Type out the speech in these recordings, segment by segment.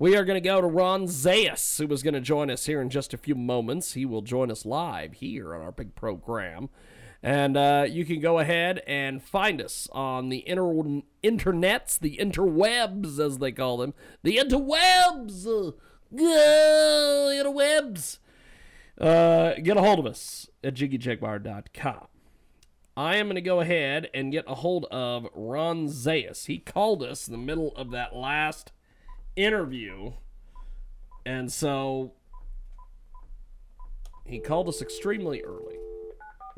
We are going to go to Ron Zayas, who is going to join us here in just a few moments. He will join us live here on our big program. And uh, you can go ahead and find us on the inter- internets, the interwebs, as they call them. The interwebs! Uh, interwebs! Uh, get a hold of us at jiggyjaguar.com. I am going to go ahead and get a hold of Ron Zayas. He called us in the middle of that last interview. And so he called us extremely early.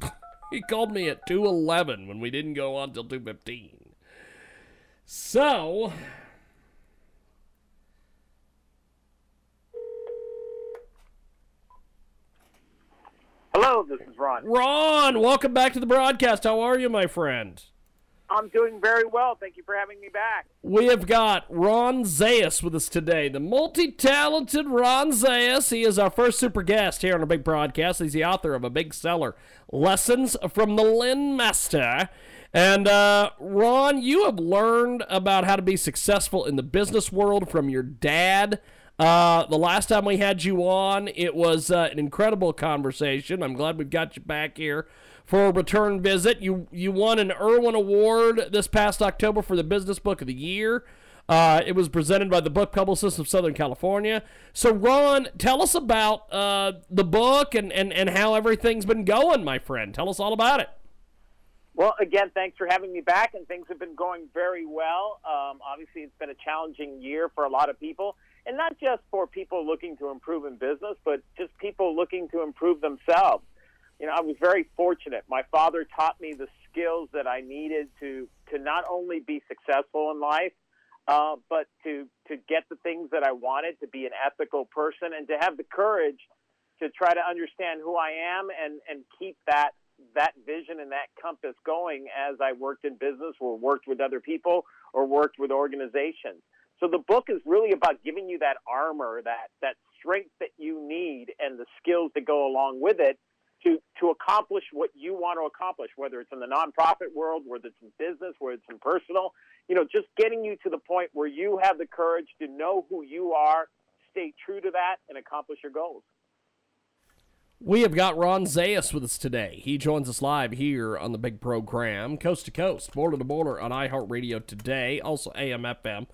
he called me at 2:11 when we didn't go on till 2:15. So Hello, this is Ron. Ron, welcome back to the broadcast. How are you, my friend? I'm doing very well. Thank you for having me back. We have got Ron Zayas with us today, the multi talented Ron Zayas. He is our first super guest here on a big broadcast. He's the author of a big seller, Lessons from the Len Master. And uh, Ron, you have learned about how to be successful in the business world from your dad. Uh, the last time we had you on, it was uh, an incredible conversation. I'm glad we've got you back here for a return visit. You you won an Irwin Award this past October for the Business Book of the Year. Uh, it was presented by the Book Publicists of Southern California. So, Ron, tell us about uh, the book and, and, and how everything's been going, my friend. Tell us all about it. Well, again, thanks for having me back, and things have been going very well. Um, obviously, it's been a challenging year for a lot of people and not just for people looking to improve in business, but just people looking to improve themselves. You know, I was very fortunate. My father taught me the skills that I needed to to not only be successful in life, uh, but to to get the things that I wanted, to be an ethical person, and to have the courage to try to understand who I am and and keep that that vision and that compass going as I worked in business or worked with other people or worked with organizations. So the book is really about giving you that armor, that that strength that you need, and the skills that go along with it to to accomplish what you want to accomplish. Whether it's in the nonprofit world, whether it's in business, whether it's in personal, you know, just getting you to the point where you have the courage to know who you are, stay true to that, and accomplish your goals. We have got Ron Zayas with us today. He joins us live here on the big program, coast to coast, border to border on iHeartRadio today, also AM FM.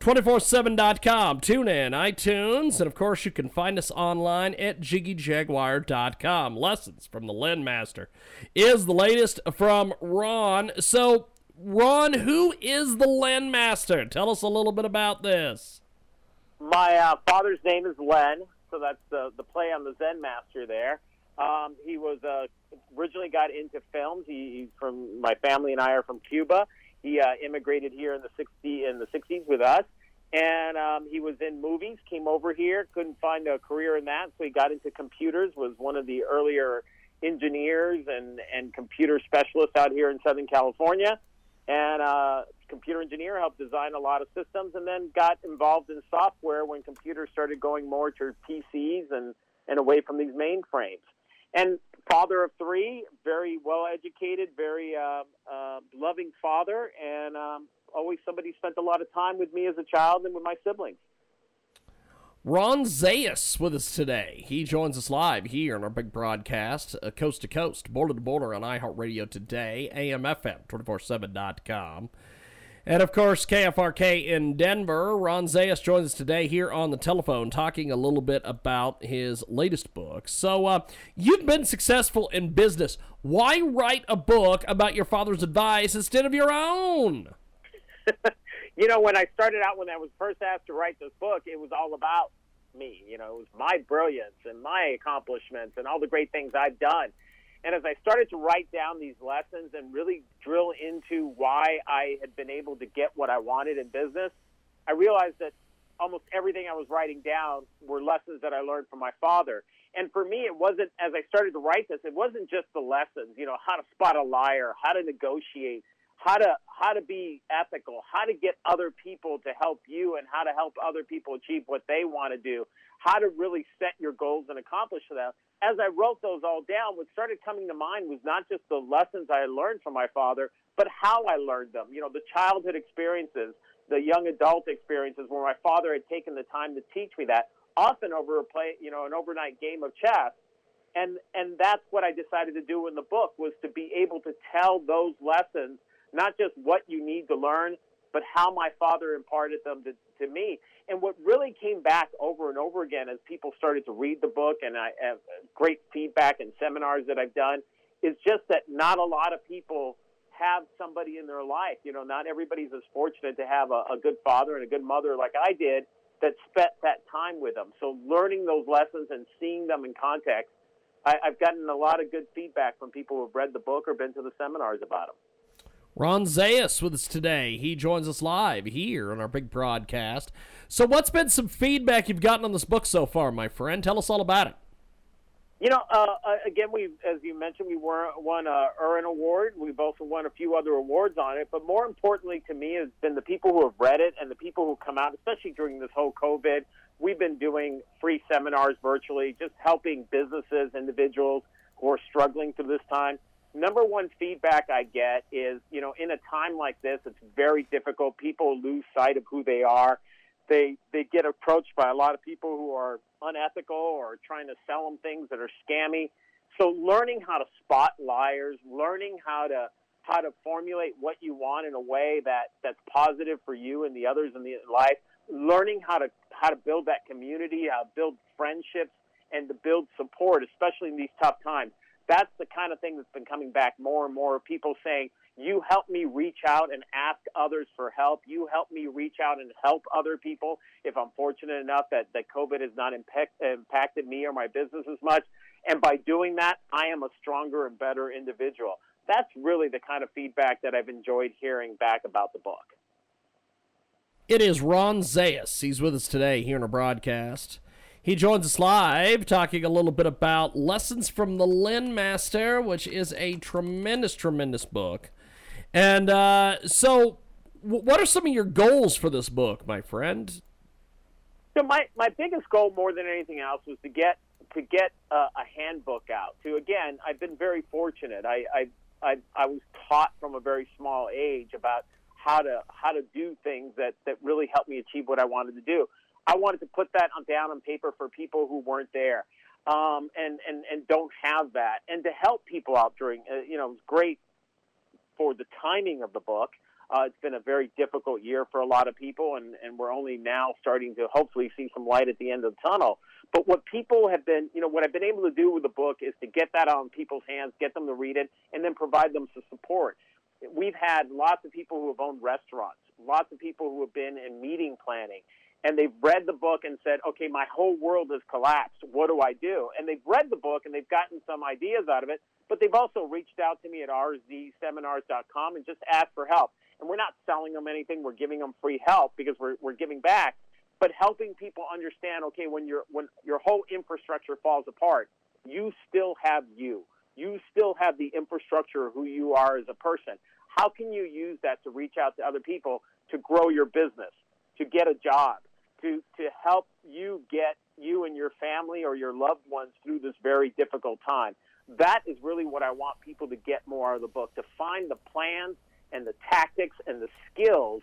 247.com, tune in, iTunes, and of course you can find us online at jiggyjaguar.com. Lessons from the Len Master is the latest from Ron. So, Ron, who is the Len Master? Tell us a little bit about this. My uh, father's name is Len, so that's the, the play on the Zen Master there. Um, he was uh, originally got into films. He, he's from my family and I are from Cuba he uh, immigrated here in the 60 in the 60s with us, and um, he was in movies. Came over here, couldn't find a career in that, so he got into computers. Was one of the earlier engineers and and computer specialists out here in Southern California, and uh, computer engineer helped design a lot of systems, and then got involved in software when computers started going more to PCs and and away from these mainframes. And father of three, very well educated, very uh, uh, loving father, and um, always somebody spent a lot of time with me as a child and with my siblings. Ron Zayas with us today. He joins us live here on our big broadcast, uh, coast to coast, border to border on iHeartRadio today, AMFM247.com. And of course, KFRK in Denver. Ron Zayas joins us today here on the telephone talking a little bit about his latest book. So, uh, you've been successful in business. Why write a book about your father's advice instead of your own? you know, when I started out, when I was first asked to write this book, it was all about me. You know, it was my brilliance and my accomplishments and all the great things I've done. And as I started to write down these lessons and really drill into why I had been able to get what I wanted in business, I realized that almost everything I was writing down were lessons that I learned from my father. And for me, it wasn't, as I started to write this, it wasn't just the lessons, you know, how to spot a liar, how to negotiate, how to how to be ethical, how to get other people to help you, and how to help other people achieve what they want to do, how to really set your goals and accomplish them. As I wrote those all down, what started coming to mind was not just the lessons I had learned from my father, but how I learned them. You know, the childhood experiences, the young adult experiences where my father had taken the time to teach me that, often over a play, you know, an overnight game of chess. And and that's what I decided to do in the book was to be able to tell those lessons, not just what you need to learn, but how my father imparted them to, to me. And what really came back over and over again as people started to read the book and I have great feedback and seminars that I've done is just that not a lot of people have somebody in their life. You know, not everybody's as fortunate to have a, a good father and a good mother like I did that spent that time with them. So learning those lessons and seeing them in context, I, I've gotten a lot of good feedback from people who've read the book or been to the seminars about them. Ron Zayas with us today. He joins us live here on our big broadcast. So, what's been some feedback you've gotten on this book so far, my friend? Tell us all about it. You know, uh, uh again, we, as you mentioned, we won a Irwin Award. We've also won a few other awards on it. But more importantly to me has been the people who have read it and the people who come out, especially during this whole COVID. We've been doing free seminars virtually, just helping businesses, individuals who are struggling through this time number one feedback I get is, you know, in a time like this, it's very difficult. People lose sight of who they are. They they get approached by a lot of people who are unethical or trying to sell them things that are scammy. So learning how to spot liars, learning how to how to formulate what you want in a way that that's positive for you and the others in the life, learning how to how to build that community, how to build friendships and to build support, especially in these tough times that's the kind of thing that's been coming back more and more. People saying, you help me reach out and ask others for help. You help me reach out and help other people if I'm fortunate enough that, that COVID has not impact, impacted me or my business as much. And by doing that, I am a stronger and better individual. That's really the kind of feedback that I've enjoyed hearing back about the book. It is Ron Zayas. He's with us today here in a broadcast. He joins us live talking a little bit about Lessons from the Len Master, which is a tremendous, tremendous book. And uh, so, what are some of your goals for this book, my friend? So my, my biggest goal, more than anything else, was to get to get a handbook out. To again, I've been very fortunate. I, I I I was taught from a very small age about how to how to do things that that really helped me achieve what I wanted to do. I wanted to put that on, down on paper for people who weren't there um, and, and, and don't have that, and to help people out during, uh, you know, it's great for the timing of the book. Uh, it's been a very difficult year for a lot of people, and, and we're only now starting to hopefully see some light at the end of the tunnel. But what people have been, you know, what I've been able to do with the book is to get that on people's hands, get them to read it, and then provide them some support. We've had lots of people who have owned restaurants, lots of people who have been in meeting planning, and they've read the book and said, okay, my whole world has collapsed. What do I do? And they've read the book and they've gotten some ideas out of it, but they've also reached out to me at rzseminars.com and just asked for help. And we're not selling them anything. We're giving them free help because we're, we're giving back, but helping people understand, okay, when, your when your whole infrastructure falls apart, you still have you. You still have the infrastructure of who you are as a person. How can you use that to reach out to other people to grow your business? to get a job, to, to help you get you and your family or your loved ones through this very difficult time. That is really what I want people to get more out of the book to find the plans and the tactics and the skills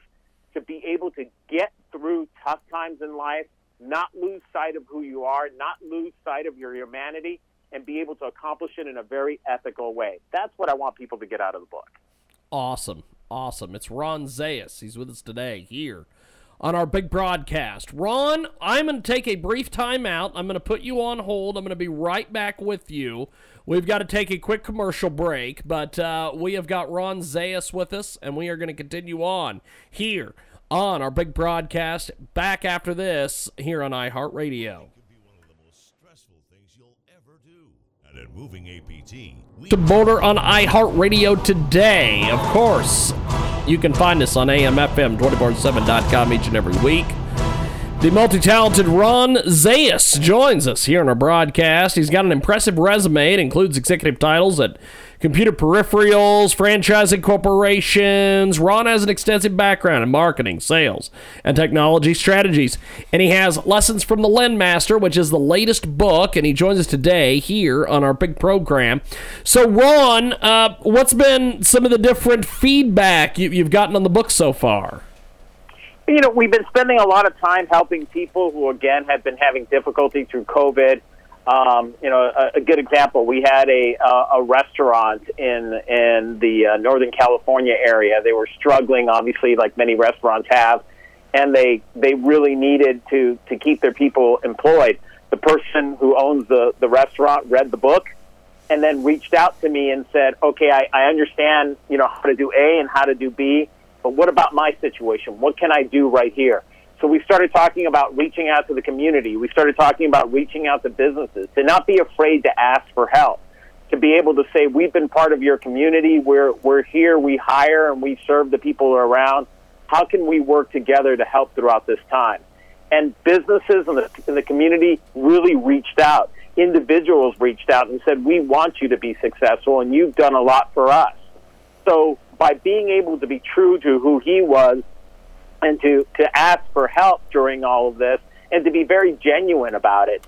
to be able to get through tough times in life, not lose sight of who you are, not lose sight of your humanity, and be able to accomplish it in a very ethical way. That's what I want people to get out of the book. Awesome. Awesome. It's Ron Zayas. He's with us today here on our big broadcast. Ron, I'm going to take a brief timeout. I'm going to put you on hold. I'm going to be right back with you. We've got to take a quick commercial break, but uh, we have got Ron Zayas with us, and we are going to continue on here on our big broadcast. Back after this here on iHeartRadio. At Moving APT, to border on iHeartRadio today, of course. You can find us on AMFM247.com each and every week. The multi talented Ron Zayas joins us here on our broadcast. He's got an impressive resume. It includes executive titles at computer peripherals, franchising corporations. Ron has an extensive background in marketing, sales, and technology strategies. And he has Lessons from the Len Master, which is the latest book. And he joins us today here on our big program. So, Ron, uh, what's been some of the different feedback you, you've gotten on the book so far? You know, we've been spending a lot of time helping people who, again, have been having difficulty through COVID. Um, you know, a, a, good example: we had a uh, a restaurant in in the uh, Northern California area. They were struggling, obviously, like many restaurants have, and they they really needed to to keep their people employed. The person who owns the the restaurant read the book, and then reached out to me and said, "Okay, I, I understand, you know, how to do A and how to do B, but what about my situation? What can I do right here?" So we started talking about reaching out to the community. We started talking about reaching out to businesses to not be afraid to ask for help, to be able to say, we've been part of your community. We're, we're here. We hire and we serve the people around. How can we work together to help throughout this time? And businesses in the, in the community really reached out. Individuals reached out and said, we want you to be successful and you've done a lot for us. So by being able to be true to who he was and to, to ask for help during all of this and to be very genuine about it.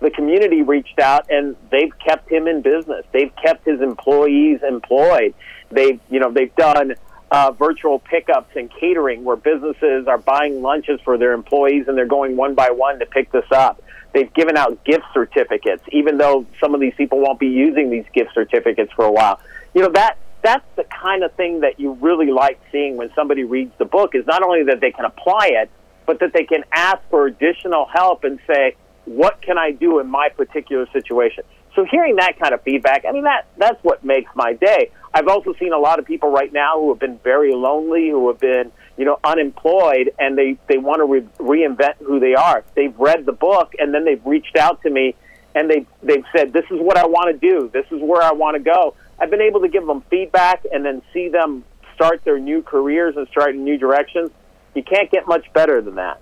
The community reached out and they've kept him in business. They've kept his employees employed. They've, you know, they've done uh, virtual pickups and catering where businesses are buying lunches for their employees and they're going one by one to pick this up. They've given out gift certificates, even though some of these people won't be using these gift certificates for a while. You know, that that's the kind of thing that you really like seeing when somebody reads the book is not only that they can apply it, but that they can ask for additional help and say, what can I do in my particular situation? So hearing that kind of feedback, I mean, that, that's what makes my day. I've also seen a lot of people right now who have been very lonely, who have been, you know, unemployed, and they, they want to re- reinvent who they are. They've read the book, and then they've reached out to me, and they, they've said, this is what I want to do. This is where I want to go. I've been able to give them feedback and then see them start their new careers and start in new directions. You can't get much better than that.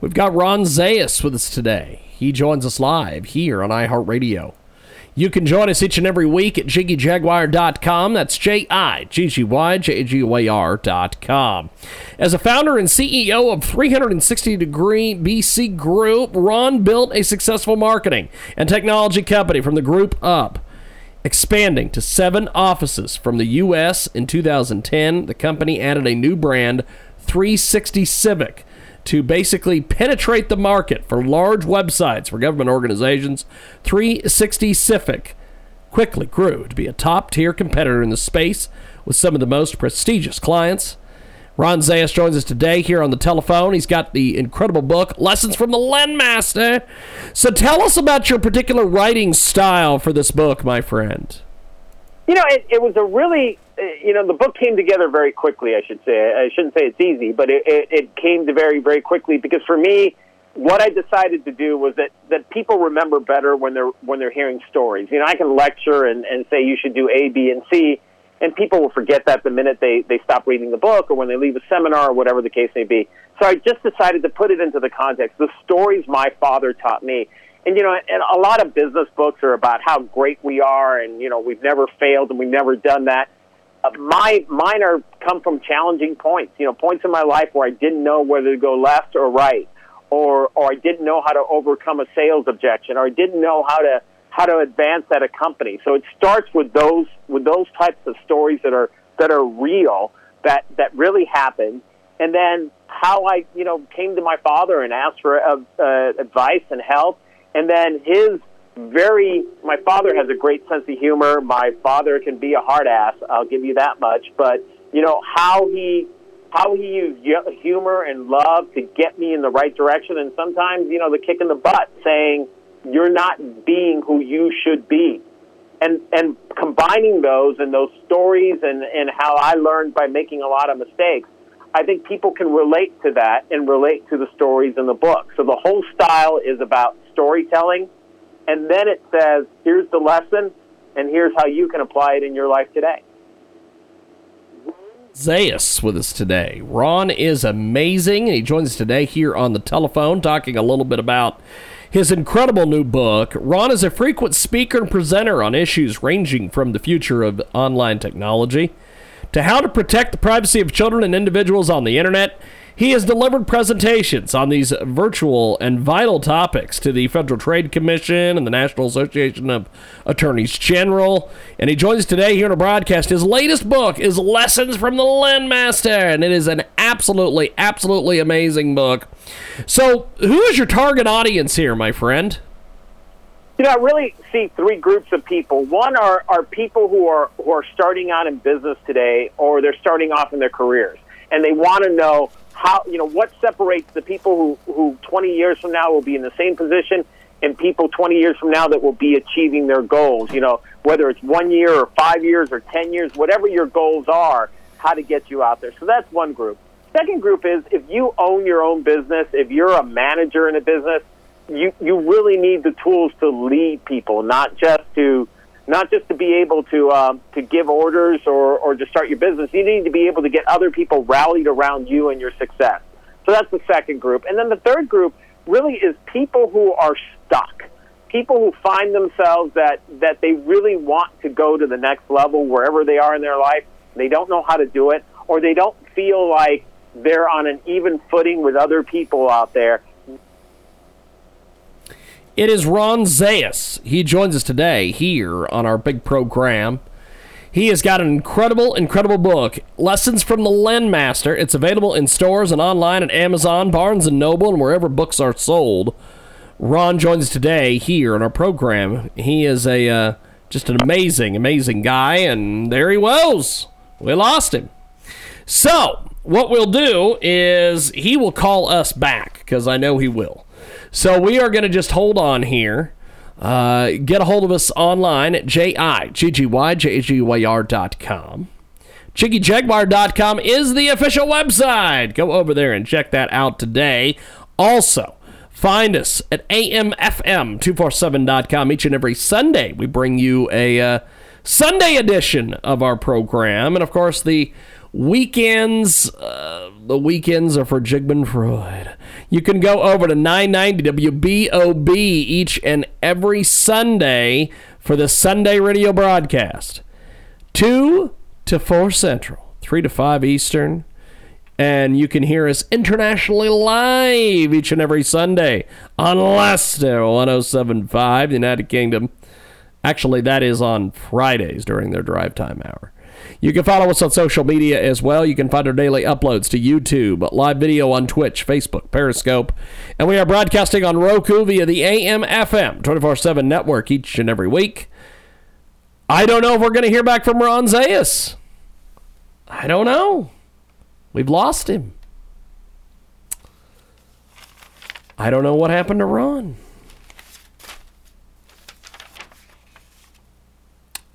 We've got Ron Zayas with us today. He joins us live here on iHeartRadio. You can join us each and every week at JiggyJaguar.com. That's J I G G Y J G Y R.com. As a founder and CEO of 360 Degree BC Group, Ron built a successful marketing and technology company from the group up. Expanding to seven offices from the U.S. in 2010, the company added a new brand, 360 Civic, to basically penetrate the market for large websites for government organizations. 360 Civic quickly grew to be a top tier competitor in the space with some of the most prestigious clients. Ron Zayas joins us today here on the telephone. He's got the incredible book, Lessons from the Len Master. So tell us about your particular writing style for this book, my friend. You know, it, it was a really, uh, you know, the book came together very quickly, I should say. I shouldn't say it's easy, but it, it, it came to very, very quickly because for me, what I decided to do was that, that people remember better when they're when they're hearing stories. You know, I can lecture and, and say you should do A, B, and C, and people will forget that the minute they, they stop reading the book or when they leave a seminar or whatever the case may be. So I just decided to put it into the context. The stories my father taught me. And, you know, and a lot of business books are about how great we are and, you know, we've never failed and we've never done that. Uh, my mine are come from challenging points, you know, points in my life where I didn't know whether to go left or right, or or I didn't know how to overcome a sales objection, or I didn't know how to how to advance at a company. So it starts with those with those types of stories that are that are real that that really happened, and then how I you know came to my father and asked for uh, uh, advice and help, and then his very my father has a great sense of humor. My father can be a hard ass. I'll give you that much. But you know how he how he used humor and love to get me in the right direction, and sometimes you know the kick in the butt, saying you're not being who you should be. And, and combining those and those stories and, and how I learned by making a lot of mistakes, I think people can relate to that and relate to the stories in the book. So the whole style is about storytelling. And then it says, here's the lesson, and here's how you can apply it in your life today. Zayas with us today. Ron is amazing, and he joins us today here on the telephone talking a little bit about his incredible new book. Ron is a frequent speaker and presenter on issues ranging from the future of online technology to how to protect the privacy of children and individuals on the internet. He has delivered presentations on these virtual and vital topics to the Federal Trade Commission and the National Association of Attorneys General. And he joins us today here on a broadcast. His latest book is Lessons from the Len Master, and it is an absolutely, absolutely amazing book. So, who is your target audience here, my friend? You know, I really see three groups of people. One are, are people who are who are starting out in business today, or they're starting off in their careers, and they want to know how you know what separates the people who who 20 years from now will be in the same position and people 20 years from now that will be achieving their goals. You know, whether it's one year or five years or 10 years, whatever your goals are, how to get you out there. So that's one group. Second group is if you own your own business, if you're a manager in a business, you you really need the tools to lead people, not just to not just to be able to um, to give orders or or to start your business. You need to be able to get other people rallied around you and your success. So that's the second group, and then the third group really is people who are stuck. People who find themselves that that they really want to go to the next level wherever they are in their life. They don't know how to do it, or they don't feel like they're on an even footing with other people out there it is Ron Zayas. He joins us today here on our big program. He has got an incredible, incredible book, Lessons from the Len Master. It's available in stores and online at Amazon, Barnes and Noble, and wherever books are sold. Ron joins us today here on our program. He is a uh, just an amazing, amazing guy, and there he was. We lost him. So what we'll do is he will call us back because I know he will. So we are going to just hold on here. Uh, get a hold of us online at J-I-G-G-Y-J-G-Y-R.com. JiggyJaguar.com is the official website. Go over there and check that out today. Also, find us at AMFM247.com each and every Sunday. We bring you a uh, Sunday edition of our program. And of course, the weekends, uh, the weekends are for Jigman Freud. You can go over to 990 WBOB each and every Sunday for the Sunday radio broadcast. 2 to 4 Central, 3 to 5 Eastern. And you can hear us internationally live each and every Sunday on Leicester 1075, the United Kingdom. Actually, that is on Fridays during their drive time hour. You can follow us on social media as well. You can find our daily uploads to YouTube, live video on Twitch, Facebook, Periscope, and we are broadcasting on Roku via the AM FM 24 7 network each and every week. I don't know if we're going to hear back from Ron Zayas. I don't know. We've lost him. I don't know what happened to Ron.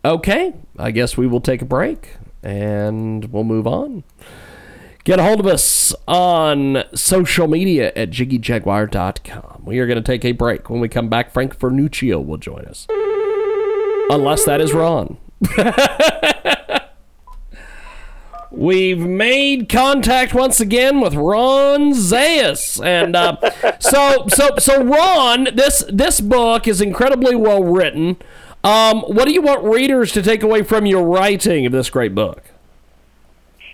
Okay, I guess we will take a break and we'll move on. Get a hold of us on social media at jiggyjaguar.com. We are going to take a break. When we come back, Frank Vernuccio will join us. Unless that is Ron. We've made contact once again with Ron Zayas, and uh, so so so Ron, this this book is incredibly well written. Um, what do you want readers to take away from your writing of this great book?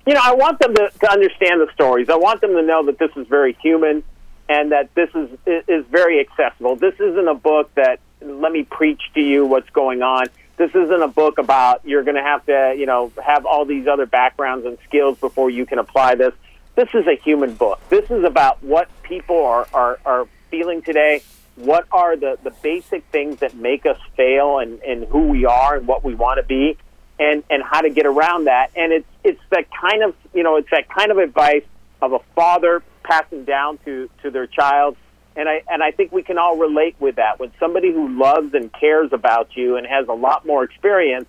You know, I want them to, to understand the stories. I want them to know that this is very human and that this is is very accessible. This isn't a book that let me preach to you what's going on. This isn't a book about you're going to have to, you know, have all these other backgrounds and skills before you can apply this. This is a human book. This is about what people are, are, are feeling today what are the, the basic things that make us fail and, and who we are and what we want to be and, and how to get around that. And it's, it's that kind of, you know, it's that kind of advice of a father passing down to, to their child. And I, and I think we can all relate with that. When somebody who loves and cares about you and has a lot more experience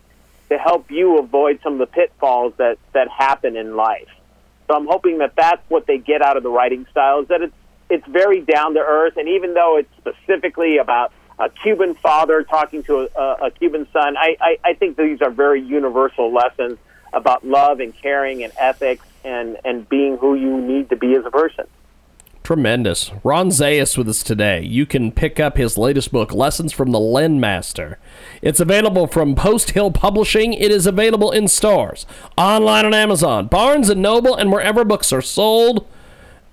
to help you avoid some of the pitfalls that, that happen in life. So I'm hoping that that's what they get out of the writing style is that it's it's very down to earth, and even though it's specifically about a Cuban father talking to a, a Cuban son, I, I, I think these are very universal lessons about love and caring and ethics and, and being who you need to be as a person. Tremendous. Ron Zayas with us today. You can pick up his latest book, Lessons from the Len Master. It's available from Post Hill Publishing. It is available in stores, online on Amazon, Barnes and Noble, and wherever books are sold.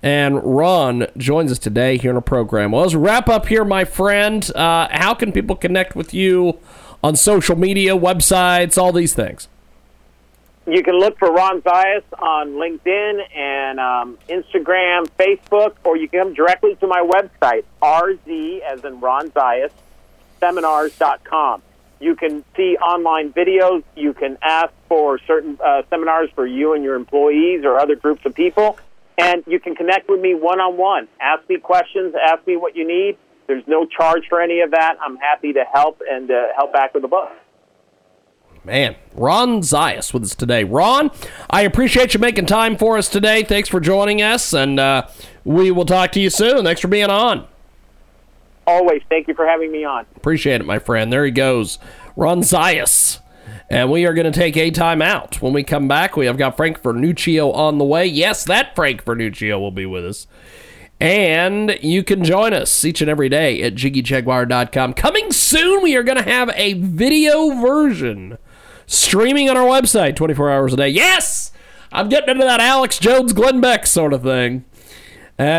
And Ron joins us today here in the program. Well, let's wrap up here, my friend. Uh, how can people connect with you on social media, websites, all these things? You can look for Ron Zayas on LinkedIn and um, Instagram, Facebook, or you can come directly to my website, RZ, as in Ron Zayas, seminars.com. You can see online videos. You can ask for certain uh, seminars for you and your employees or other groups of people. And you can connect with me one on one. Ask me questions, ask me what you need. There's no charge for any of that. I'm happy to help and uh, help back with the book. Man, Ron Zayas with us today. Ron, I appreciate you making time for us today. Thanks for joining us, and uh, we will talk to you soon. Thanks for being on. Always. Thank you for having me on. Appreciate it, my friend. There he goes, Ron Zayas. And we are going to take a time out. When we come back, we have got Frank Vernuccio on the way. Yes, that Frank Vernuccio will be with us. And you can join us each and every day at jiggyjaguar.com. Coming soon, we are going to have a video version streaming on our website 24 hours a day. Yes! I'm getting into that Alex Jones Glenn Beck sort of thing. And uh,